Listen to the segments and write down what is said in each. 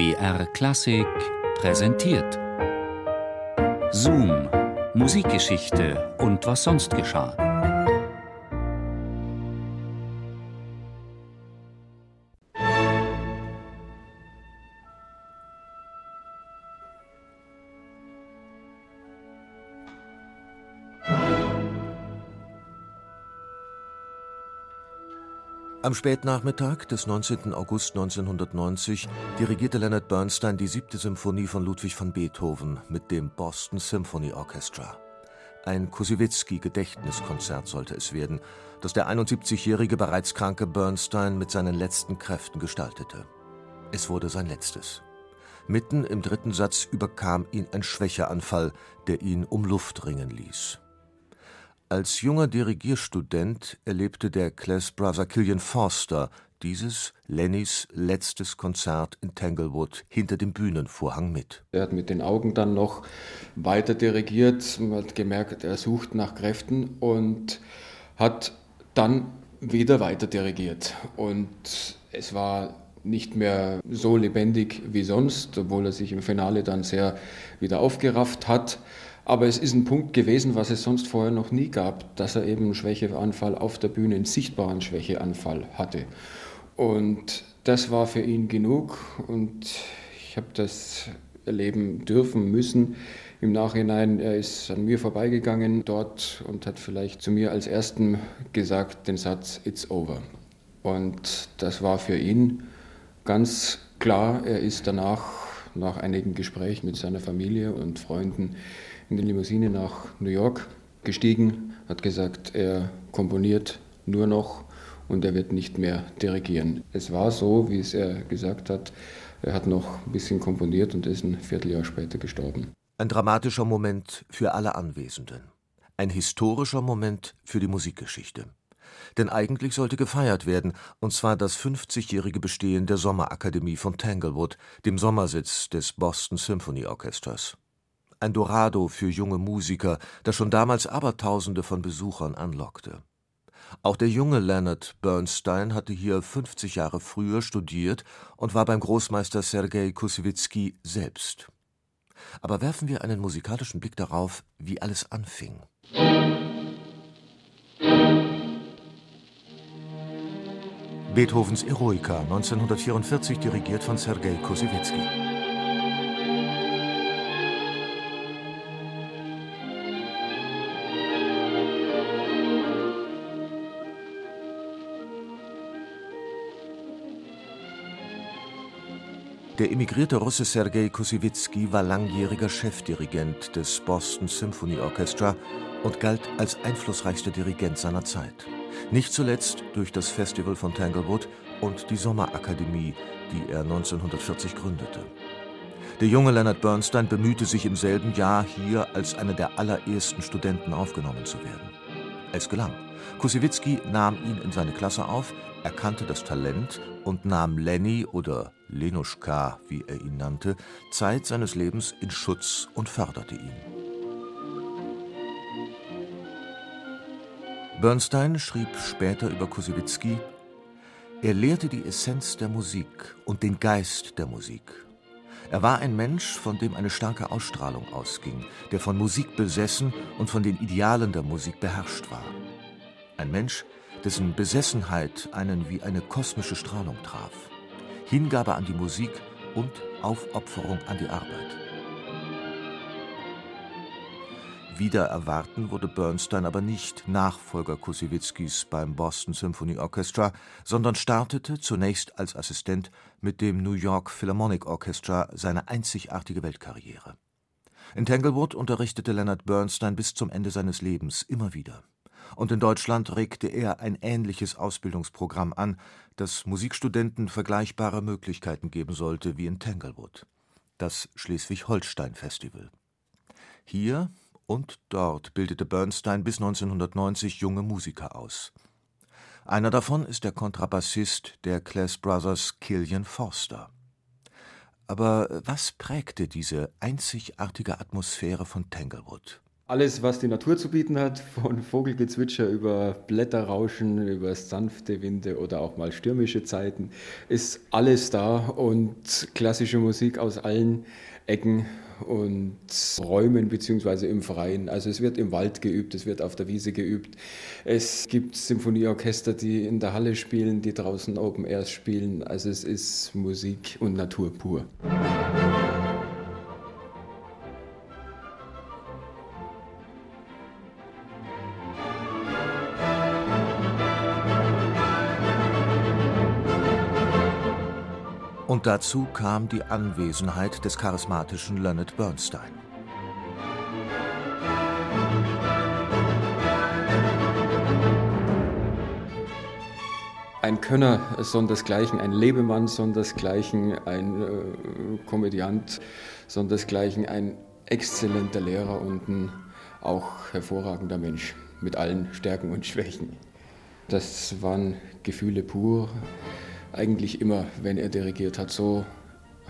BR Klassik präsentiert. Zoom, Musikgeschichte und was sonst geschah. Am Spätnachmittag des 19. August 1990 dirigierte Leonard Bernstein die siebte Symphonie von Ludwig van Beethoven mit dem Boston Symphony Orchestra. Ein Kosiewicki-Gedächtniskonzert sollte es werden, das der 71-jährige bereits kranke Bernstein mit seinen letzten Kräften gestaltete. Es wurde sein letztes. Mitten im dritten Satz überkam ihn ein Schwächeanfall, der ihn um Luft ringen ließ. Als junger Dirigierstudent erlebte der Class-Brother Killian Forster dieses, Lennys letztes Konzert in Tanglewood hinter dem Bühnenvorhang mit. Er hat mit den Augen dann noch weiter dirigiert, hat gemerkt, er sucht nach Kräften und hat dann wieder weiter dirigiert. Und es war nicht mehr so lebendig wie sonst, obwohl er sich im Finale dann sehr wieder aufgerafft hat. Aber es ist ein Punkt gewesen, was es sonst vorher noch nie gab, dass er eben einen Schwächeanfall auf der Bühne, einen sichtbaren Schwächeanfall hatte. Und das war für ihn genug und ich habe das erleben dürfen müssen. Im Nachhinein, er ist an mir vorbeigegangen dort und hat vielleicht zu mir als Ersten gesagt den Satz, It's over. Und das war für ihn ganz klar. Er ist danach, nach einigen Gesprächen mit seiner Familie und Freunden, in die Limousine nach New York gestiegen, hat gesagt, er komponiert nur noch und er wird nicht mehr dirigieren. Es war so, wie es er gesagt hat, er hat noch ein bisschen komponiert und ist ein Vierteljahr später gestorben. Ein dramatischer Moment für alle Anwesenden. Ein historischer Moment für die Musikgeschichte. Denn eigentlich sollte gefeiert werden, und zwar das 50-jährige Bestehen der Sommerakademie von Tanglewood, dem Sommersitz des Boston Symphony Orchestras ein Dorado für junge Musiker, das schon damals Abertausende von Besuchern anlockte. Auch der junge Leonard Bernstein hatte hier 50 Jahre früher studiert und war beim Großmeister Sergei Kusewitzki selbst. Aber werfen wir einen musikalischen Blick darauf, wie alles anfing. Beethovens Eroica, 1944 dirigiert von Sergei Kusewitzki. Der emigrierte Russe Sergei Kusiewicki war langjähriger Chefdirigent des Boston Symphony Orchestra und galt als einflussreichster Dirigent seiner Zeit. Nicht zuletzt durch das Festival von Tanglewood und die Sommerakademie, die er 1940 gründete. Der junge Leonard Bernstein bemühte sich im selben Jahr hier als einer der allerersten Studenten aufgenommen zu werden. Es gelang. Kusiewicki nahm ihn in seine Klasse auf, erkannte das Talent und nahm Lenny oder Lenuschka, wie er ihn nannte, Zeit seines Lebens in Schutz und förderte ihn. Bernstein schrieb später über Kusiewicki, er lehrte die Essenz der Musik und den Geist der Musik. Er war ein Mensch, von dem eine starke Ausstrahlung ausging, der von Musik besessen und von den Idealen der Musik beherrscht war. Ein Mensch, dessen Besessenheit einen wie eine kosmische Strahlung traf. Hingabe an die Musik und Aufopferung an die Arbeit. Wieder erwarten wurde Bernstein aber nicht Nachfolger Kosiewitzkis beim Boston Symphony Orchestra, sondern startete zunächst als Assistent mit dem New York Philharmonic Orchestra seine einzigartige Weltkarriere. In Tanglewood unterrichtete Leonard Bernstein bis zum Ende seines Lebens immer wieder und in Deutschland regte er ein ähnliches Ausbildungsprogramm an, das Musikstudenten vergleichbare Möglichkeiten geben sollte wie in Tanglewood, das Schleswig-Holstein-Festival. Hier und dort bildete Bernstein bis 1990 junge Musiker aus. Einer davon ist der Kontrabassist der Class Brothers Killian Forster. Aber was prägte diese einzigartige Atmosphäre von Tanglewood? Alles, was die Natur zu bieten hat, von Vogelgezwitscher über Blätterrauschen, über sanfte Winde oder auch mal stürmische Zeiten, ist alles da und klassische Musik aus allen Ecken und Räumen beziehungsweise im Freien. Also es wird im Wald geübt, es wird auf der Wiese geübt. Es gibt Symphonieorchester, die in der Halle spielen, die draußen Open Airs spielen. Also es ist Musik und Natur pur. Und dazu kam die Anwesenheit des charismatischen Leonard Bernstein. Ein Könner sondersgleichen, ein Lebemann sondersgleichen, ein äh, Komödiant sondersgleichen, ein exzellenter Lehrer und ein auch hervorragender Mensch mit allen Stärken und Schwächen. Das waren Gefühle pur eigentlich immer, wenn er dirigiert hat, so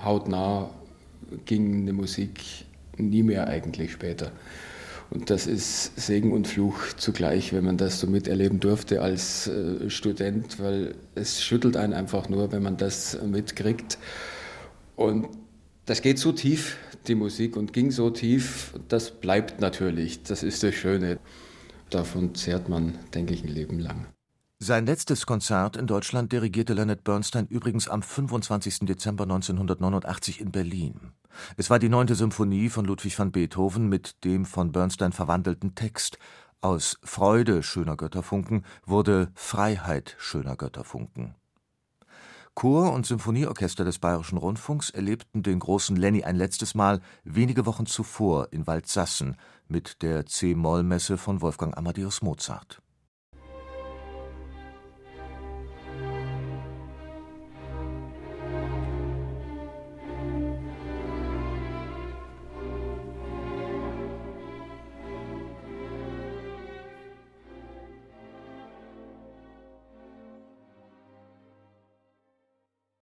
hautnah ging eine Musik nie mehr eigentlich später. Und das ist Segen und Fluch zugleich, wenn man das so miterleben durfte als äh, Student, weil es schüttelt einen einfach nur, wenn man das mitkriegt. Und das geht so tief, die Musik, und ging so tief, das bleibt natürlich. Das ist das Schöne. Davon zehrt man, denke ich, ein Leben lang. Sein letztes Konzert in Deutschland dirigierte Leonard Bernstein übrigens am 25. Dezember 1989 in Berlin. Es war die neunte Symphonie von Ludwig van Beethoven mit dem von Bernstein verwandelten Text. Aus Freude schöner Götterfunken wurde Freiheit schöner Götterfunken. Chor und Symphonieorchester des Bayerischen Rundfunks erlebten den großen Lenny ein letztes Mal wenige Wochen zuvor in Waldsassen mit der C-Moll-Messe von Wolfgang Amadeus Mozart